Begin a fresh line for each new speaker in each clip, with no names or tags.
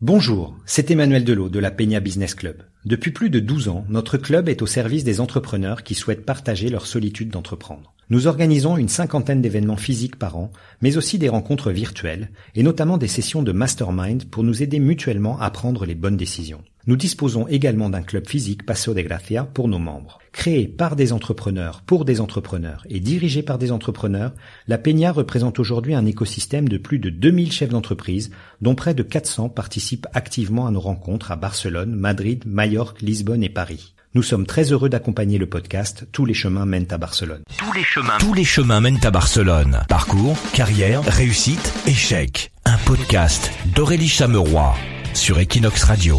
Bonjour, c'est Emmanuel Delot de la Peña Business Club. Depuis plus de 12 ans, notre club est au service des entrepreneurs qui souhaitent partager leur solitude d'entreprendre. Nous organisons une cinquantaine d'événements physiques par an, mais aussi des rencontres virtuelles, et notamment des sessions de mastermind pour nous aider mutuellement à prendre les bonnes décisions. Nous disposons également d'un club physique Paso de Gracia pour nos membres. Créé par des entrepreneurs pour des entrepreneurs et dirigé par des entrepreneurs, la Peña représente aujourd'hui un écosystème de plus de 2000 chefs d'entreprise, dont près de 400 participent activement à nos rencontres à Barcelone, Madrid, Majorque, Lisbonne et Paris. Nous sommes très heureux d'accompagner le podcast Tous les chemins mènent à Barcelone.
Tous les chemins, tous les chemins mènent à Barcelone. Parcours, carrière, réussite, échec. Un podcast d'Aurélie Chameroy sur Equinox Radio.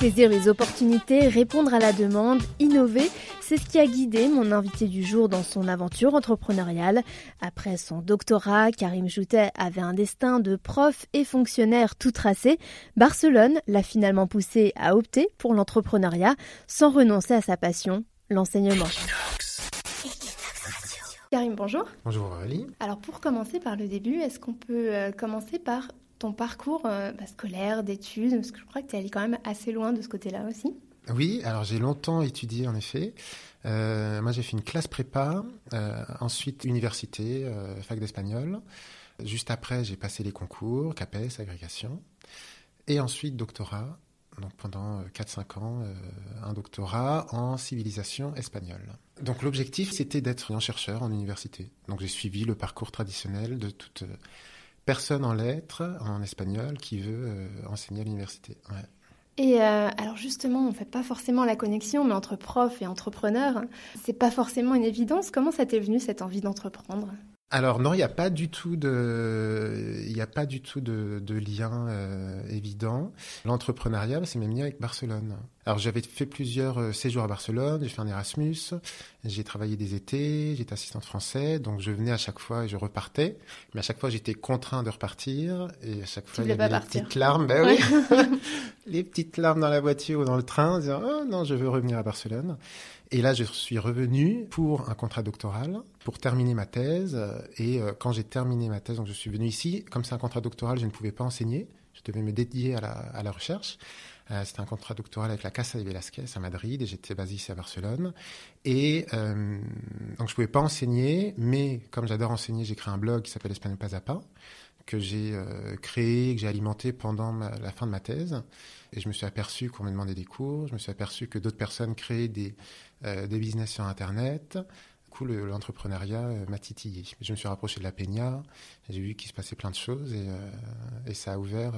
Saisir les opportunités, répondre à la demande, innover, c'est ce qui a guidé mon invité du jour dans son aventure entrepreneuriale. Après son doctorat, Karim Joutet avait un destin de prof et fonctionnaire tout tracé. Barcelone l'a finalement poussé à opter pour l'entrepreneuriat sans renoncer à sa passion, l'enseignement. Karim, bonjour.
Bonjour Aurélie.
Alors pour commencer par le début, est-ce qu'on peut euh, commencer par ton parcours euh, bah, scolaire, d'études, parce que je crois que tu es allé quand même assez loin de ce côté-là aussi.
Oui, alors j'ai longtemps étudié en effet. Euh, moi j'ai fait une classe prépa, euh, ensuite université, fac d'espagnol. Juste après j'ai passé les concours, CAPES, agrégation. Et ensuite doctorat, donc pendant 4-5 ans, un doctorat en civilisation espagnole. Donc l'objectif c'était d'être un chercheur en université. Donc j'ai suivi le parcours traditionnel de toute personne en lettres, en espagnol, qui veut euh, enseigner à l'université.
Et euh, alors justement, on ne fait pas forcément la connexion, mais entre prof et entrepreneur, c'est pas forcément une évidence. Comment ça t'est venu cette envie d'entreprendre?
Alors non, il n'y a pas du tout de, il a pas du tout de, lien euh, évident. L'entrepreneuriat, c'est même lié avec Barcelone. Alors j'avais fait plusieurs euh, séjours à Barcelone, j'ai fait un Erasmus, j'ai travaillé des étés, j'étais assistante français, donc je venais à chaque fois et je repartais. Mais à chaque fois, j'étais contraint de repartir et à chaque fois, il y avait les petites larmes. Ben oui, les petites larmes dans la voiture ou dans le train, en disant oh non, je veux revenir à Barcelone. Et là, je suis revenu pour un contrat doctoral, pour terminer ma thèse. Et euh, quand j'ai terminé ma thèse, donc je suis venu ici. Comme c'est un contrat doctoral, je ne pouvais pas enseigner. Je devais me dédier à la, recherche. Euh, c'était un contrat doctoral avec la Casa de Velasquez à Madrid et j'étais basé ici à Barcelone. Et euh, donc je pouvais pas enseigner, mais comme j'adore enseigner, j'ai créé un blog qui s'appelle Espagnol Pas à Pas que j'ai euh, créé, que j'ai alimenté pendant la fin de ma thèse. Et je me suis aperçu qu'on me demandait des cours, je me suis aperçu que d'autres personnes créaient des, euh, des business sur Internet. Du coup, l'entrepreneuriat euh, m'a titillé. Je me suis rapproché de la Peña, j'ai vu qu'il se passait plein de choses et, et ça, a ouvert,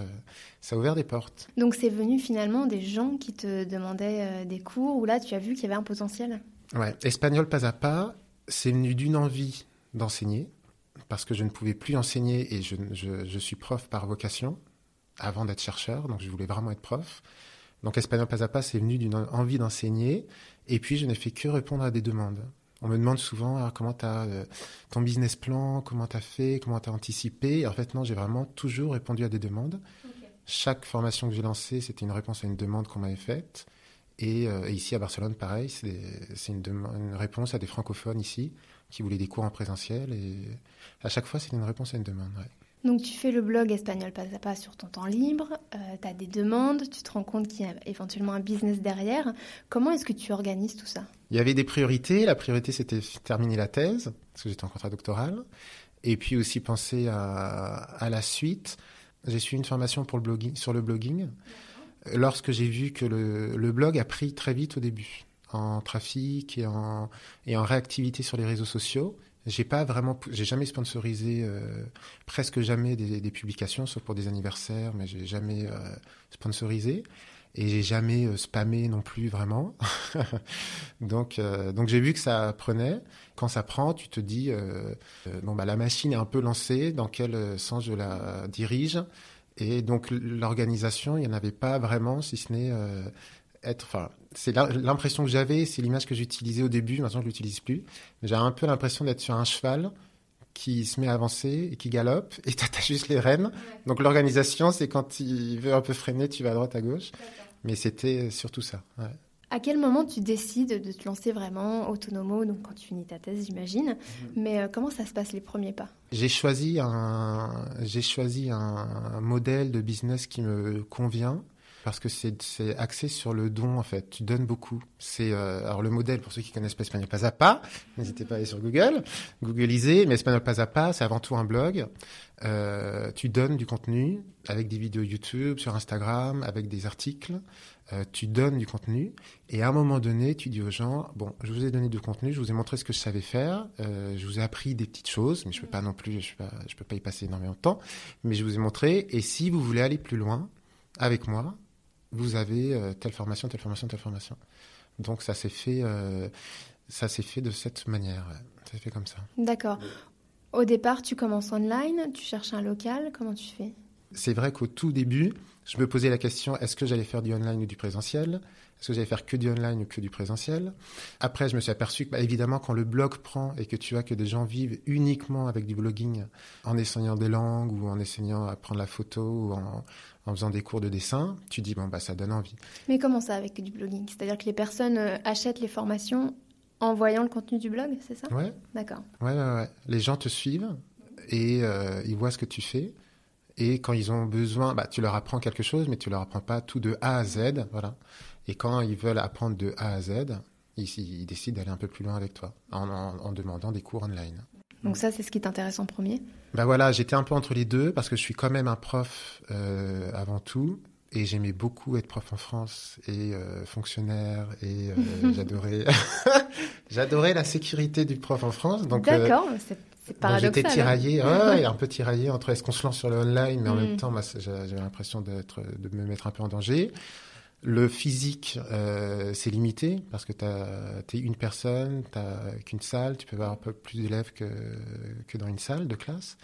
ça a ouvert des portes.
Donc c'est venu finalement des gens qui te demandaient des cours où là tu as vu qu'il y avait un potentiel?
Ouais, espagnol pas à pas, c'est venu d'une envie d'enseigner parce que je ne pouvais plus enseigner et je, je, suis prof par vocation avant d'être chercheur, donc je voulais vraiment être prof. Donc Espagnol pas à pas, c'est venu d'une envie d'enseigner et puis je n'ai fait que répondre à des demandes. On me demande souvent ah, comment tu as euh, ton business plan, comment tu as fait, comment tu as anticipé. en fait, non, j'ai vraiment toujours répondu à des demandes. Chaque formation que j'ai lancée, c'était une réponse à une demande qu'on m'avait faite. Et, euh, ici à Barcelone, pareil, c'est une, une, réponse à des francophones ici qui voulaient des cours en présentiel. Et à chaque fois, c'est une réponse à une demande.
Donc tu fais le blog espagnol pas à pas sur ton temps libre, euh, tu as des demandes, tu te rends compte qu'il y a éventuellement un business derrière. Comment est-ce que tu organises tout ça?
Il y avait des priorités. La priorité, c'était terminer la thèse, parce que j'étais en contrat doctoral. Et puis aussi penser à, la suite. J'ai suivi une formation pour le blogging, sur le blogging lorsque j'ai vu que le, blog a pris très vite au début en trafic et en réactivité sur les réseaux sociaux. J'ai pas vraiment, j'ai jamais sponsorisé, euh, presque jamais des, des, publications, sauf pour des anniversaires, mais j'ai jamais euh, sponsorisé et j'ai jamais euh, spammé non plus vraiment. donc, donc j'ai vu que ça prenait. Quand ça prend, tu te dis bon bah la machine est un peu lancée. Dans quel sens je la dirige? Et donc l'organisation, il n'y en avait pas vraiment, si ce n'est être, enfin, c'est l'impression que j'avais, c'est l'image que j'utilisais au début, maintenant je l'utilise plus. J'ai un peu l'impression d'être sur un cheval qui se met à avancer et qui galope et as juste les rênes. Donc l'organisation, c'est quand il veut un peu freiner, tu vas à droite, à gauche. Mais c'était surtout ça.
À quel moment tu décides de te lancer vraiment autonomo, donc quand tu finis ta thèse, j'imagine. Mhm. Mais euh, comment ça se passe les premiers pas?
J'ai choisi un, j'ai choisi un modèle de business qui me convient parce que c'est axé sur le don en fait. Tu donnes beaucoup. C'est euh, alors le modèle pour ceux qui connaissent pas Espagnol pas à pas, n'hésitez pas à aller sur Google, Googleisez. Mais Espagnol pas à pas, c'est avant tout un blog. Euh, tu donnes du contenu avec des vidéos YouTube, sur Instagram, avec des articles. Euh, tu donnes du contenu et à un moment donné, tu dis aux gens bon, je vous ai donné du contenu, je vous ai montré ce que je savais faire, je vous ai appris des petites choses, mais je peux pas non plus, je peux pas, je peux pas y passer énormément de temps, mais je vous ai montré. Et si vous voulez aller plus loin avec moi, vous avez euh, telle formation, telle formation, telle formation. Donc ça s'est fait, euh, ça s'est fait de cette manière. Ça s'est fait comme ça.
D'accord. Au départ, tu commences online, tu cherches un local, comment tu fais?
C'est vrai qu'au tout début, je me posais la question est-ce que j'allais faire du online ou du présentiel? Est-ce que j'allais faire que du online ou que du présentiel? Après, je me suis aperçu que, bah, évidemment, quand le blog prend et que tu vois que des gens vivent uniquement avec du blogging, en enseignant des langues ou en enseignant à prendre la photo ou en, en faisant des cours de dessin, tu dis, bon, bah, ça donne envie.
Mais comment ça avec du blogging? C'est-à-dire que les personnes euh, achètent les formations en voyant le contenu du blog, c'est ça?
Ouais.
D'accord.
Ouais, ouais, ouais. Les gens te suivent et euh, ils voient ce que tu fais. Et quand ils ont besoin, bah, tu leur apprends quelque chose, mais tu leur apprends pas tout de A à Z. Voilà. Et quand ils veulent apprendre de A à Z, ils, ils décident d'aller un peu plus loin avec toi en, en demandant des cours online.
Donc ça, c'est ce qui t'intéresse en premier?
Ben voilà, j'étais un peu entre les deux parce que je suis quand même un prof euh, avant tout. Et j'aimais beaucoup être prof en France et euh, fonctionnaire et euh, j'adorais j'adorais la sécurité du prof en France. Donc
d'accord, c'est paradoxal.
J'étais tiraillé, ouais, un peu tiraillé entre est-ce qu'on se lance sur le online, mais en même mm. temps, j'avais l'impression d'être de me mettre un peu en danger. Le physique, euh, c'est limité parce que tu es une personne, tu qu'une salle, tu peux avoir un peu plus d'élèves que, que dans une salle de classe.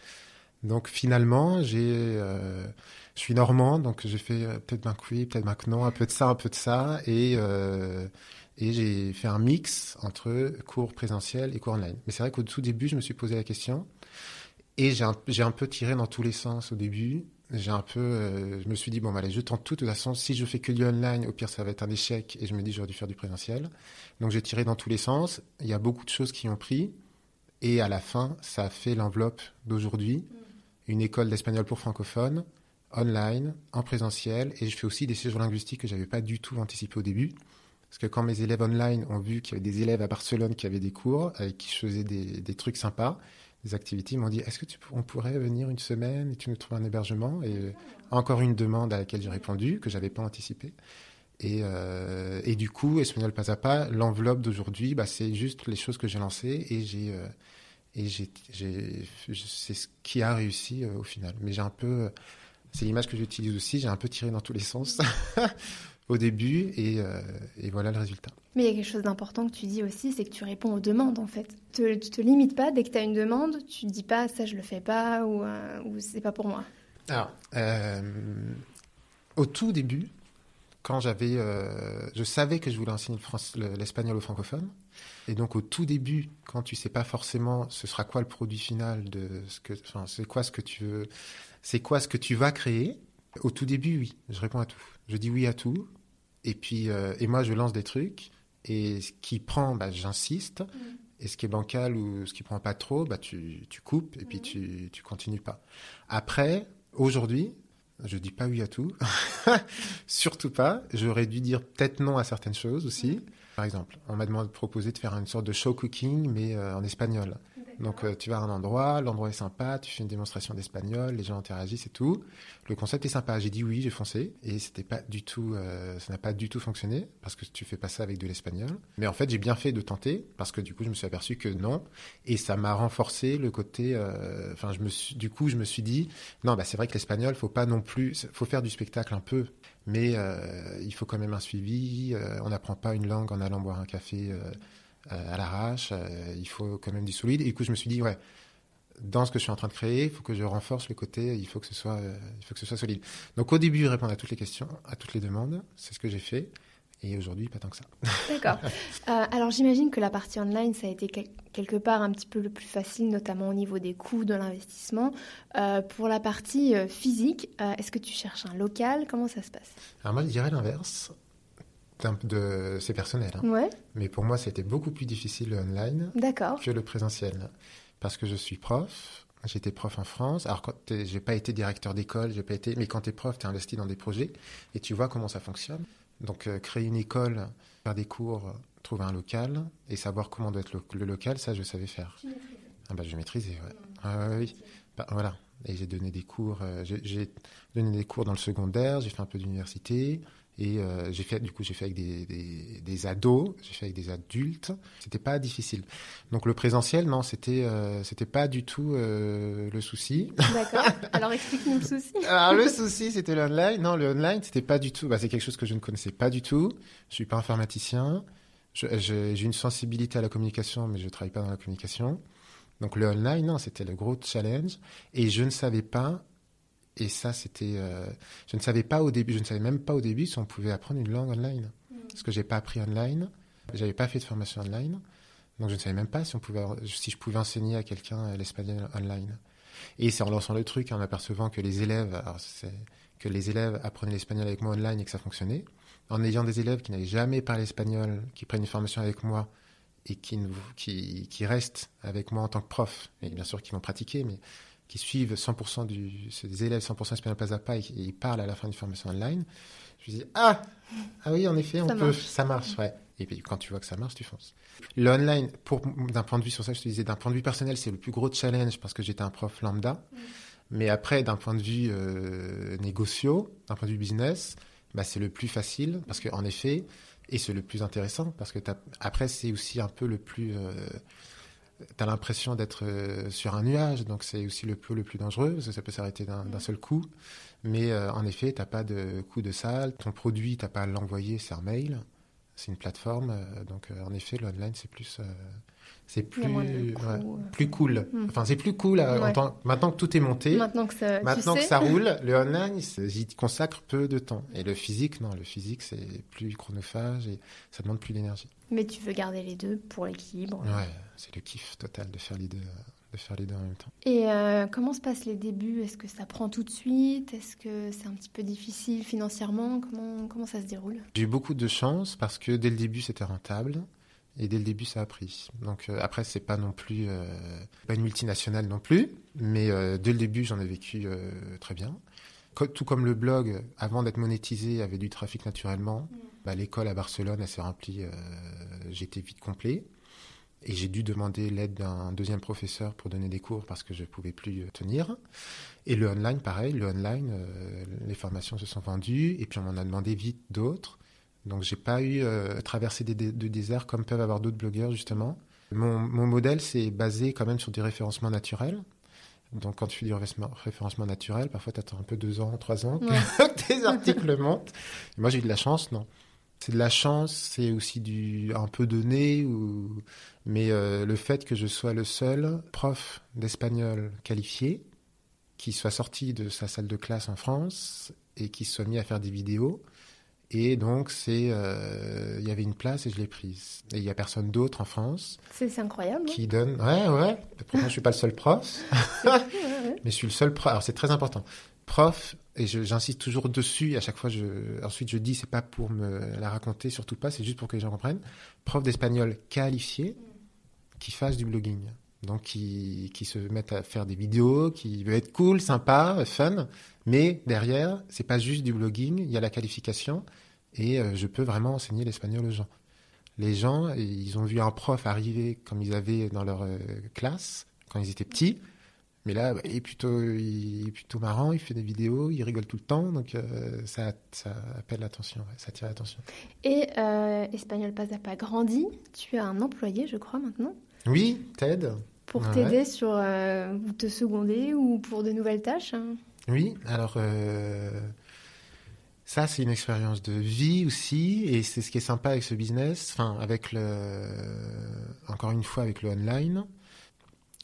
Donc finalement, j'ai, euh, je suis normand, donc j'ai fait euh, peut-être Mancoué, peut-être Macnon, un peu de ça, un peu de ça, et, euh, et j'ai fait un mix entre cours présentiel et cours online. Mais c'est vrai qu'au tout début, je me suis posé la question, et j'ai un, un peu tiré dans tous les sens au début, j'ai un peu, euh, je me suis dit bon, bah, allez, je tente tout. De toute façon, si je fais que du online, au pire, ça va être un échec. Et je me dis, j'aurais dû faire du présentiel. Donc, j'ai tiré dans tous les sens. Il y a beaucoup de choses qui ont pris. Et à la fin, ça a fait l'enveloppe d'aujourd'hui. Une école d'espagnol pour francophones, online, en présentiel. Et je fais aussi des séjours linguistiques que j'avais pas du tout anticipé au début. Parce que quand mes élèves online ont vu qu'il y avait des élèves à Barcelone qui avaient des cours, avec qui je faisais des, des trucs sympas, activités, m'ont dit est-ce que tu, on pourrait venir une semaine et tu nous trouves un hébergement? Et encore une demande à laquelle j'ai répondu, que j'avais pas anticipé. Et, euh, et, du coup, Espagnol pas à pas, l'enveloppe d'aujourd'hui, bah, c'est juste les choses que j'ai lancées et j'ai euh, et c'est ce qui a réussi euh, au final. Mais j'ai un peu, c'est l'image que j'utilise aussi, j'ai un peu tiré dans tous les sens au début et, euh, et, voilà le résultat.
Mais il y a quelque chose d'important que tu dis aussi, c'est que tu réponds aux demandes en fait. Tu te, te limites pas dès que tu as une demande, tu ne dis pas ça je le fais pas ou, euh, ou c'est pas pour moi.
Alors, euh, au tout début, quand j'avais, euh, je savais que je voulais enseigner l'espagnol aux francophones, et donc au tout début, quand tu sais pas forcément ce sera quoi le produit final de ce que, enfin, c'est quoi ce que tu veux, c'est quoi ce que tu vas créer. Au tout début, oui, je réponds à tout. Je dis oui à tout. Et puis, euh, et moi, je lance des trucs. Et ce qui prend, bah, j'insiste. Mm. Et ce qui est bancal ou ce qui prend pas trop, bah, tu, tu coupes et puis mm. tu, tu continues pas. Après, aujourd'hui, je dis pas oui à tout. Surtout pas. J'aurais dû dire peut-être non à certaines choses aussi. Mm. Par exemple, on m'a demandé de proposer de faire une sorte de show cooking, mais euh, en espagnol. Donc euh, tu vas à un endroit, l'endroit est sympa, tu fais une démonstration d'espagnol, les gens interagissent et tout. Le concept est sympa. J'ai dit oui, j'ai foncé et c'était pas du tout, euh, ça n'a pas du tout fonctionné parce que tu fais pas ça avec de l'espagnol. Mais en fait, j'ai bien fait de tenter parce que du coup, je me suis aperçu que non et ça m'a renforcé le côté. Euh, enfin, du coup, je me suis dit non, bah c'est vrai que l'espagnol, faut pas non plus, faut faire du spectacle un peu, mais il faut quand même un suivi. on n'apprend pas une langue en allant boire un café à l'arrache, euh, il faut quand même du solide. Et du coup, je me suis dit, ouais, dans ce que je suis en train de créer, il faut que je renforce le côté, il faut que ce soit, euh, il faut que ce soit solide. Donc au début, répondre à toutes les questions, à toutes les demandes, c'est ce que j'ai fait. Et aujourd'hui, pas tant que ça.
D'accord. alors j'imagine que la partie online, ça a été quelque part un petit peu le plus facile, notamment au niveau des coûts de l'investissement. pour la partie physique, est-ce que tu cherches un local? Comment ça se passe?
Alors moi, je dirais l'inverse de c'est personnel. hein.
Ouais,
Mais pour moi, c'était beaucoup plus difficile le online que le présentiel. Parce que je suis prof, j'étais prof en France. Alors, quand j'ai pas été directeur d'école, j'ai pas été, mais quand tu es prof, tu es investi dans des projets et tu vois comment ça fonctionne. Donc, euh, créer une école, faire des cours, trouver un local et savoir comment doit être le, le local, ça, je savais faire. Ah bah, je maîtrisais, ouais. Ah, oui. Bah, voilà. Et j'ai donné des cours, euh, j'ai donné des cours dans le secondaire, j'ai fait un peu d'université. Et euh, j'ai fait, du coup, j'ai fait avec des, des, des ados, j'ai fait avec des adultes. C'était pas difficile. Donc le présentiel, non, c'était, euh, c'était pas du tout euh, le souci.
D'accord. Alors explique-nous le souci.
Alors le souci, c'était l'online. Non, le online, c'était pas du tout. Bah, c'est quelque chose que je ne connaissais pas du tout. Je suis pas informaticien. J'ai une sensibilité à la communication, mais je travaille pas dans la communication. Donc le online, non, c'était le gros challenge. Et je ne savais pas. Et ça, c'était. euh, je ne savais pas au début. Je ne savais même pas au début si on pouvait apprendre une langue online. Parce que j'ai pas appris online. J'avais pas fait de formation online. Donc je ne savais même pas si on pouvait, si je pouvais enseigner à quelqu'un euh, l'espagnol online. Et c'est en lançant le truc, en apercevant que les élèves, alors que les élèves apprenaient l'espagnol avec moi online et que ça fonctionnait, en ayant des élèves qui n'avaient jamais parlé espagnol, qui prennent une formation avec moi et qui, qui restent avec moi en tant que prof, et bien sûr qui vont pratiquer, mais qui suivent 100% du, c'est des élèves 100% espagnol pas à pas et ils parlent à la fin d'une formation online, je me dis ah ah oui en effet on
Ça
peut
marche.
ça marche ouais et puis quand tu vois que ça marche tu fonces. Le online pour d'un point de vue sur ça je te disais d'un point de vue personnel c'est le plus gros challenge parce que j'étais un prof lambda. Mais après, d'un point de vue euh, négociaux, d'un point de vue business, bah, c'est le plus facile parce qu'en effet, et c'est le plus intéressant parce que après, c'est aussi un peu le plus. Tu as l'impression d'être euh, sur un nuage, donc c'est aussi le peu le plus dangereux parce que ça peut s'arrêter d'un d'un seul coup. Mais euh, en effet, tu pas de coût de salle, ton produit, tu pas à l'envoyer, c'est un mail, c'est une plateforme. euh, donc euh, en effet, le online, c'est plus. euh, c'est plus, ouais,
euh.
plus cool.
Mm.
Enfin, c'est plus cool euh, en
Ouais.
tant- maintenant que tout est monté.
Maintenant que ça, tu
Maintenant que
sais.
ça roule, le online, j'y consacre peu de temps. Et le physique, non, le physique, c'est plus chronophage et ça demande plus d'énergie.
Mais tu veux garder les deux pour l'équilibre.
Ouais, c'est le kiff total de faire les deux, de faire les deux en même temps.
Et euh, comment se passent les débuts? Est-ce que ça prend tout de suite? Est-ce que c'est un petit peu difficile financièrement? Comment, comment ça se déroule?
J'ai eu beaucoup de chance parce que dès le début, c'était rentable. Et dès le début, ça a pris. Donc euh, après, c'est pas non plus euh, pas une multinationale non plus, mais euh, dès le début, j'en ai vécu euh, très bien. Co- tout comme le blog, avant d'être monétisé, avait du trafic naturellement. Bah, L'école à Barcelone, elle s'est remplie. J'étais vite complet. Et j'ai dû demander l'aide d'un deuxième professeur pour donner des cours parce que je ne pouvais plus tenir. Et le online, pareil, le online, euh, les formations se sont vendues et puis on m'en a demandé vite d'autres. Donc j'ai pas eu euh, traversé des, de déserts comme peuvent avoir d'autres blogueurs justement. Mon, mon modèle c'est basé quand même sur du référencement naturel. Donc quand tu fais du référencement, naturel, parfois tu attends un peu deux ans, trois ans
Ouais.
que tes articles montent. Et moi j'ai eu de la chance, non. C'est de la chance, c'est aussi du un peu donné, ou... mais euh, le fait que je sois le seul prof d'espagnol qualifié qui soit sorti de sa salle de classe en France et qui soit mis à faire des vidéos. Et donc, c'est, euh, il y avait une place et je l'ai prise. Et il y a personne d'autre en France
C'est incroyable. hein
qui donne. Ouais, ouais. Pourtant, je suis pas le seul prof,
Ouais, ouais.
mais je suis le seul prof. Alors, c'est très important. Prof, et j'insiste toujours dessus. Et à chaque fois, je, ensuite, je dis, c'est pas pour me la raconter, surtout pas. C'est juste pour que les gens comprennent. Prof d'espagnol qualifié qui fasse du blogging. Donc, qui, qui se mettent à faire des vidéos, qui veut être cool, sympa, fun. Mais derrière, c'est pas juste du blogging, il y a la qualification. Et euh, je peux vraiment enseigner l'espagnol aux gens. Les gens, ils ont vu un prof arriver comme ils avaient dans leur euh, classe, quand ils étaient petits. Mais là, bah, il, est plutôt, il est plutôt marrant, il fait des vidéos, il rigole tout le temps. Donc, euh, ça, ça appelle l'attention, ça attire l'attention.
Et euh, Espagnol pas à pas grandi. Tu as un employé, je crois, maintenant,
Oui, Ted
pour
Ouais.
t'aider sur euh, ou te seconder ou pour de nouvelles tâches. hein.
Oui, alors euh, ça c'est une expérience de vie aussi, et c'est ce qui est sympa avec ce business, enfin avec le, encore une fois avec le online.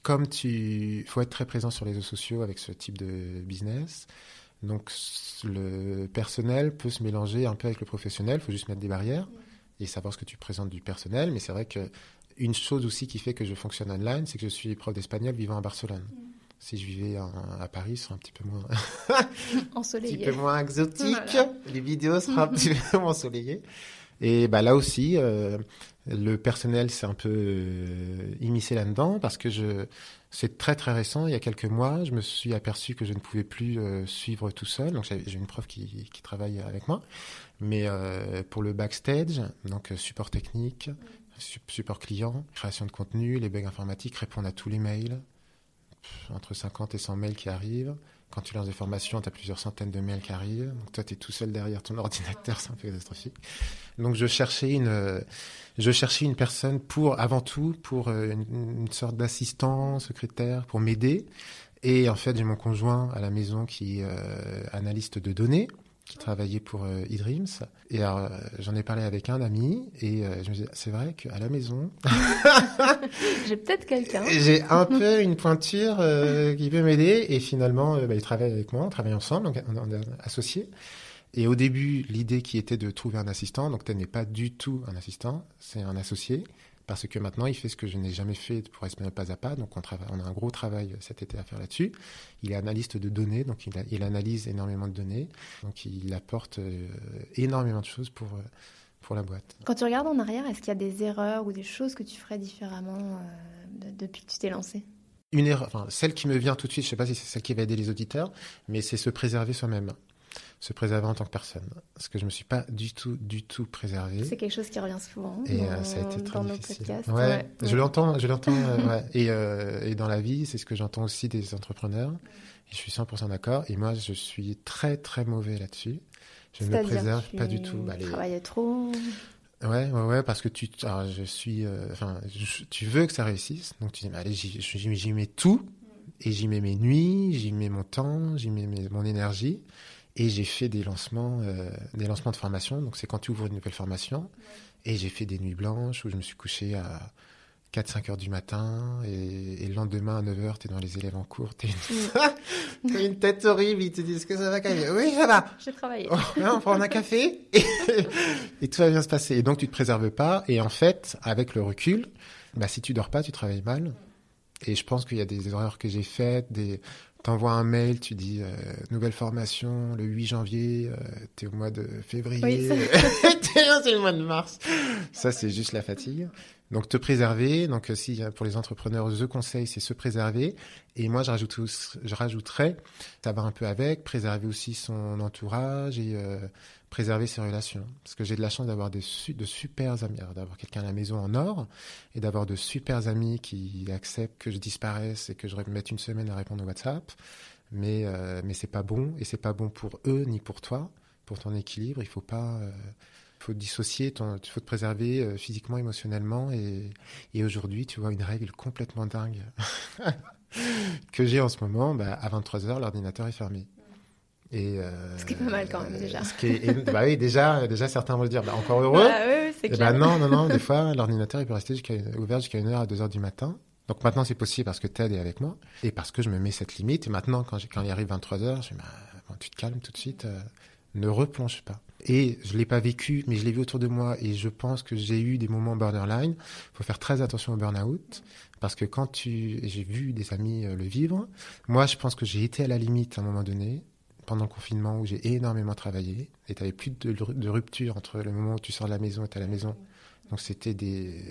Comme tu, faut être très présent sur les réseaux sociaux avec ce type de business. Donc le personnel peut se mélanger un peu avec le professionnel. Il faut juste mettre des barrières et savoir ce que tu présentes du personnel. Mais c'est vrai que une chose aussi qui fait que je fonctionne online, c'est que je suis prof d'espagnol vivant à Barcelone. Si je vivais en- à Paris, ce serait un petit peu moins un
Ensoleillé.
petit peu moins exotique.
Voilà.
Les vidéos seront un petit peu moins ensoleillées. Et bah là aussi, euh, le personnel s'est un peu euh, immiscé là-dedans parce que je, c'est très très récent. Il y a quelques mois, je me suis aperçu que je ne pouvais plus euh, suivre tout seul. Donc j'ai une prof qui, qui, travaille avec moi, mais euh, pour le backstage, donc support technique, support client, création de contenu, les bugs informatiques, répondre à tous les mails, entre 50 et 100 mails qui arrivent. Quand tu lances des formations, tu as plusieurs centaines de mails qui arrivent. Donc toi, tu es tout seul derrière ton ordinateur, c'est un peu catastrophique. Donc je cherchais une, je cherchais une personne pour, avant tout, pour une, une sorte d'assistant, secrétaire, pour m'aider. Et en fait, j'ai mon conjoint à la maison qui est euh, analyste de données qui travaillait pour euh, eDreams. Et alors, euh, j'en ai parlé avec un ami et euh, je me disais, c'est vrai qu'à la maison...
j'ai peut-être quelqu'un.
J'ai un peu une pointure euh, qui peut m'aider et finalement, bah, il travaille avec moi, on travaille ensemble, donc on, on est associés. Et au début, l'idée qui était de trouver un assistant, donc tu n'es pas du tout un assistant, c'est un associé parce que maintenant il fait ce que je n'ai jamais fait pour Espagnol pas à pas. Donc on, travaille, on a un gros travail cet été à faire là-dessus. Il est analyste de données, donc il, a, il, analyse énormément de données, donc il apporte euh, énormément de choses pour euh, pour la boîte.
Quand tu regardes en arrière, est-ce qu'il y a des erreurs ou des choses que tu ferais différemment euh, de, depuis que tu t'es lancé?
Une erreur, enfin celle qui me vient tout de suite, je ne sais pas si c'est celle qui va aider les auditeurs, mais c'est se préserver soi-même se préserver en tant que personne. Parce que je me suis pas du tout, du tout préservé.
C'est quelque chose qui revient souvent.
Et
dans,
euh, ça a été très difficile.
Podcasts.
Ouais,
ouais,
je l'entends, je l'entends. euh, ouais. et, euh, et dans la vie, c'est ce que j'entends aussi des entrepreneurs. Et je suis 100% d'accord. Et moi, je suis très, très mauvais là-dessus. Je ne me préserve pas du tout.
Bah, les... trop.
Ouais, ouais, ouais, parce que tu, alors je suis, enfin, tu veux que ça réussisse, donc tu dis, bah, allez, j'y mets tout, et j'y mets mes nuits, j'y mets mon temps, j'y mets mes, mon énergie. Et j'ai fait des lancements, euh, des lancements de formation. Donc, c'est quand tu ouvres une nouvelle formation. Et j'ai fait des nuits blanches où je me suis couché à 4-5 heures du matin. Et, et, le lendemain, à 9 heures, tu es dans les élèves en cours. Tu une... une tête horrible. Ils te disent que ça va même. Oui, ça va.
J'ai travaillé.
Oh, on prend un café. Et, et, tout va bien se passer. Et donc, tu te préserves pas. Et en fait, avec le recul, bah, si tu dors pas, tu travailles mal. Et je pense qu'il y a des erreurs que j'ai faites, des, t'envoies un mail, tu dis euh, nouvelle formation le 8 janvier, euh, t'es au mois de février,
oui,
c'est le mois de mars. Ça, c'est juste la fatigue. Donc, te préserver. Donc, si pour les entrepreneurs, je conseille, c'est se préserver. Et moi, je, rajoute, je rajouterais, ça va un peu avec, préserver aussi son entourage et euh, préserver ses relations. Parce que j'ai de la chance d'avoir de super amis, d'avoir quelqu'un à la maison en or et d'avoir de super amis qui acceptent que je disparaisse et que je mette une semaine à répondre au WhatsApp. Mais, euh, mais c'est pas bon et c'est pas bon pour eux ni pour toi, pour ton équilibre. Il faut pas. Euh, faut dissocier, il faut te préserver euh, physiquement, émotionnellement. Et, et aujourd'hui, tu vois, une règle complètement dingue que j'ai en ce moment, bah, à 23h, l'ordinateur est fermé.
Et euh, ce qui est pas mal quand même déjà.
Ce qui est, bah oui, déjà, déjà certains vont se dire, bah, encore heureux.
Bah, oui, c'est
clair. Bah, non, non, non. Des fois, l'ordinateur il peut rester jusqu'à ouvert jusqu'à 1h à 2h du matin. Donc maintenant c'est possible parce que Ted est avec moi et parce que je me mets cette limite. Et maintenant quand, quand il arrive 23h, je dis, bah, bon, tu te calmes tout de suite, euh, ne replonge pas. Et je l'ai pas vécu, mais je l'ai vu autour de moi et je pense que j'ai eu des moments borderline. Faut faire très attention au burn-out parce que quand tu, j'ai vu des amis le vivre. Moi, je pense que j'ai été à la limite à un moment donné pendant le confinement où j'ai énormément travaillé et tu n'avais plus de, de, rupture entre le moment où tu sors de la maison et tu à la maison. Donc c'était des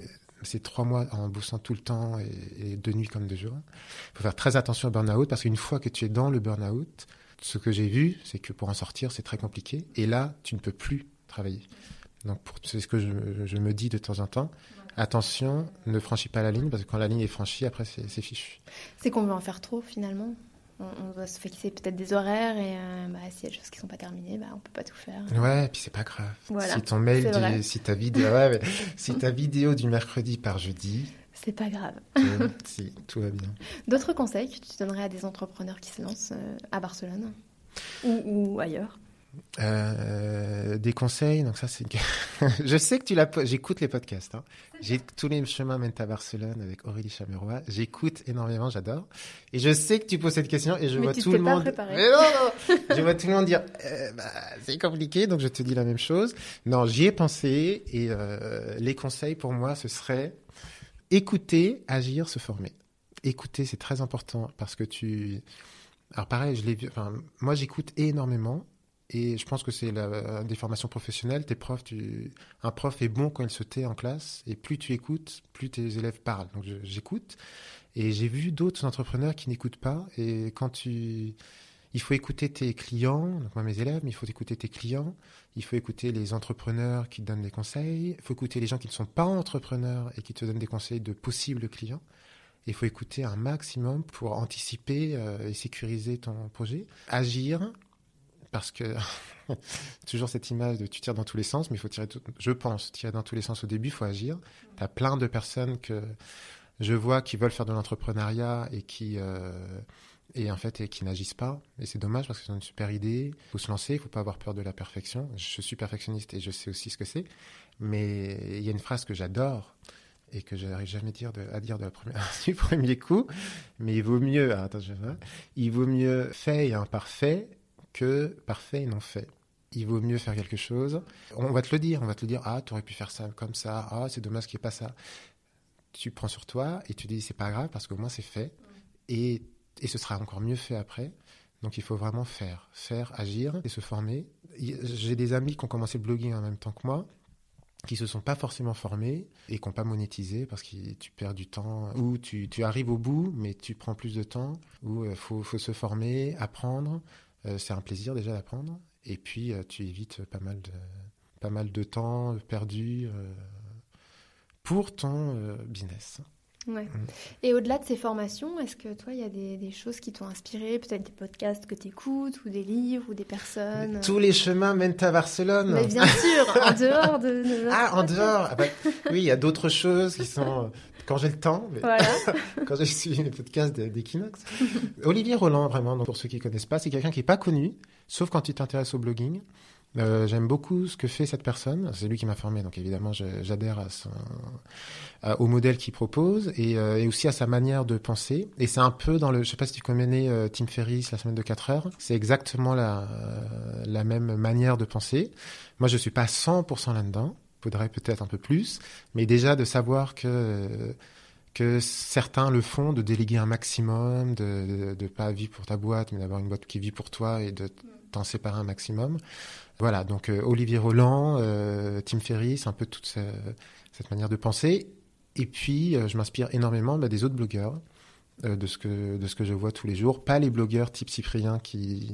ces trois mois en bossant tout le temps et, et de nuit comme de jour. Il faut faire très attention au burn-out parce qu'une fois que tu es dans le burn-out, ce que j'ai vu, c'est que pour en sortir, c'est très compliqué. Et là, tu ne peux plus travailler. Donc c'est ce que je, je, me dis de temps en temps. Attention, ne franchis pas la ligne parce que quand la ligne est franchie, après c'est fichu.
C'est qu'on veut en faire trop finalement on, doit se fixer peut-être des horaires et euh, bah, s'il y a des choses qui ne sont pas terminées, bah, on peut pas tout faire.
Ouais, et puis c'est pas grave.
Voilà,
si ton mail, si ta vidéo, ouais, si ta vidéo du mercredi par jeudi,
c'est pas grave.
euh, si, tout va bien.
D'autres conseils que tu donnerais à des entrepreneurs qui se lancent euh, à Barcelone ou, ou ailleurs?
Euh, des conseils, donc ça c'est. je sais que tu l'as. J'écoute les podcasts. Hein. J'ai tous les chemins mènent à Barcelone avec Aurélie Chameroy. J'écoute énormément, j'adore. Et je sais que tu poses cette question et je
Mais
vois
tu
tout le
pas
monde.
Préparé.
Mais non, non. je vois tout le monde dire euh, bah, c'est compliqué, donc je te dis la même chose. Non, j'y ai pensé et euh, les conseils pour moi ce serait écouter, agir, se former. Écouter, c'est très important parce que tu. Alors pareil, je l'ai vu. Enfin, moi j'écoute énormément Et je pense que c'est la des formations professionnelles. Tes profs, tu, un prof est bon quand il se tait en classe, et plus tu écoutes, plus tes élèves parlent. Donc j'écoute, et j'ai vu d'autres entrepreneurs qui n'écoutent pas. Et quand tu, il faut écouter tes clients, donc moi mes élèves, mais il faut écouter tes clients. Il faut écouter les entrepreneurs qui te donnent des conseils. Il faut écouter les gens qui ne sont pas entrepreneurs et qui te donnent des conseils de possibles clients. Il faut écouter un maximum pour anticiper euh, et sécuriser ton projet. Agir, parce que toujours cette image de tu tires dans tous les sens, mais il faut tirer, je pense, tirer dans tous les sens au début, il faut agir. Tu as plein de personnes que je vois qui veulent faire de l'entrepreneuriat et qui euh, et en fait et qui n'agissent pas. Et c'est dommage parce que c'est une super idée. Il faut se lancer, il faut pas avoir peur de la perfection. Je suis perfectionniste et je sais aussi ce que c'est. Mais il y a une phrase que j'adore et que je n'arrive jamais dire de, à dire de la première, du premier coup. Mais il vaut mieux, ah, attends, je vois, il vaut mieux fait et imparfait que parfait et non fait. Il vaut mieux faire quelque chose. On va te le dire, on va te le dire. Ah, tu aurais pu faire ça comme ça. Ah, c'est dommage qu'il n'y ait pas ça. Tu prends sur toi et tu dis c'est pas grave parce qu'au moins c'est fait et, et ce sera encore mieux fait après. Donc il faut vraiment faire, faire, agir et se former. J'ai des amis qui ont commencé le blogging en même temps que moi qui se sont pas forcément formés et qui n'ont pas monétisé parce que tu perds du temps ou tu, arrives au bout mais tu prends plus de temps ou il euh, faut, faut, se former, apprendre. Euh, c'est un plaisir déjà d'apprendre et puis euh, tu évites pas mal de, pas mal de temps perdu pour ton business.
Ouais. Mm. Et au-delà de ces formations, est-ce que toi, il y a des, des choses qui t'ont inspiré, peut-être des podcasts que tu écoutes, ou des livres, ou des personnes
Tous les chemins mènent à Barcelone.
Mais bien sûr, en dehors de. de
ah, en dehors ah bah, Oui, il y a d'autres choses qui sont. Euh, quand j'ai le temps, mais voilà. quand j'ai suivi les podcasts d'Equinox. Olivier Roland, vraiment, donc pour ceux qui ne connaissent pas, c'est quelqu'un qui n'est pas connu, sauf quand tu t'intéresses au blogging. Euh, J'aime beaucoup ce que fait cette personne. C'est lui qui m'a formé, donc évidemment j'adhère au modèle qu'il propose et, euh, et, aussi à sa manière de penser. Et c'est un peu dans le, je sais pas si tu connais euh, Tim Ferriss, la semaine de 4 heures. C'est exactement la, même manière de penser. Moi, je suis pas 100% là-dedans. Faudrait peut-être un peu plus, mais déjà de savoir que que certains le font, de déléguer un maximum, de ne pas vivre pour ta boîte, mais d'avoir une boîte qui vit pour toi et de t'en séparer un maximum. Voilà, donc euh, Olivier Roland, euh, Tim Ferriss, un peu toute ce, cette manière de penser. Et puis, euh, je m'inspire énormément bah, des autres blogueurs, euh, de, ce que, de ce que je vois tous les jours. Pas les blogueurs type Cyprien qui,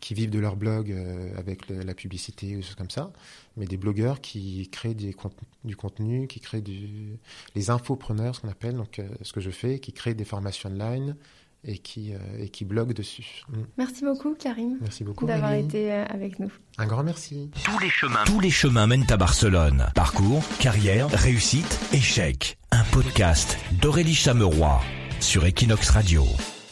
qui vivent de leur blog avec la publicité ou des choses comme ça, mais des blogueurs qui créent du contenu, qui créent du, les infopreneurs, ce qu'on appelle, donc ce que je fais, qui créent des formations online et qui, euh, et qui bloguent dessus.
Mm. Merci beaucoup, Karim.
Merci beaucoup
d'avoir été avec nous.
Un grand merci.
Tous les chemins, tous les chemins mènent à Barcelone. Parcours, carrière, réussite, échec. Un podcast d'Aurélie Chameroy sur Equinox Radio.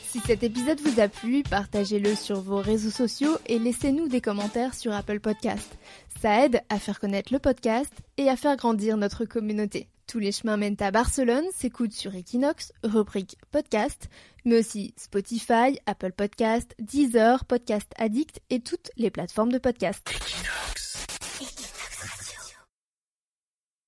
Si cet épisode vous a plu, partagez-le sur vos réseaux sociaux et laissez-nous des commentaires sur Apple Podcast. Ça aide à faire connaître le podcast et à faire grandir notre communauté. Tous les chemins mènent à Barcelone s'écoutent sur Equinox, rubrique podcast, mais aussi Spotify, Apple Podcast, Deezer, Podcast Addict et toutes les plateformes de podcast.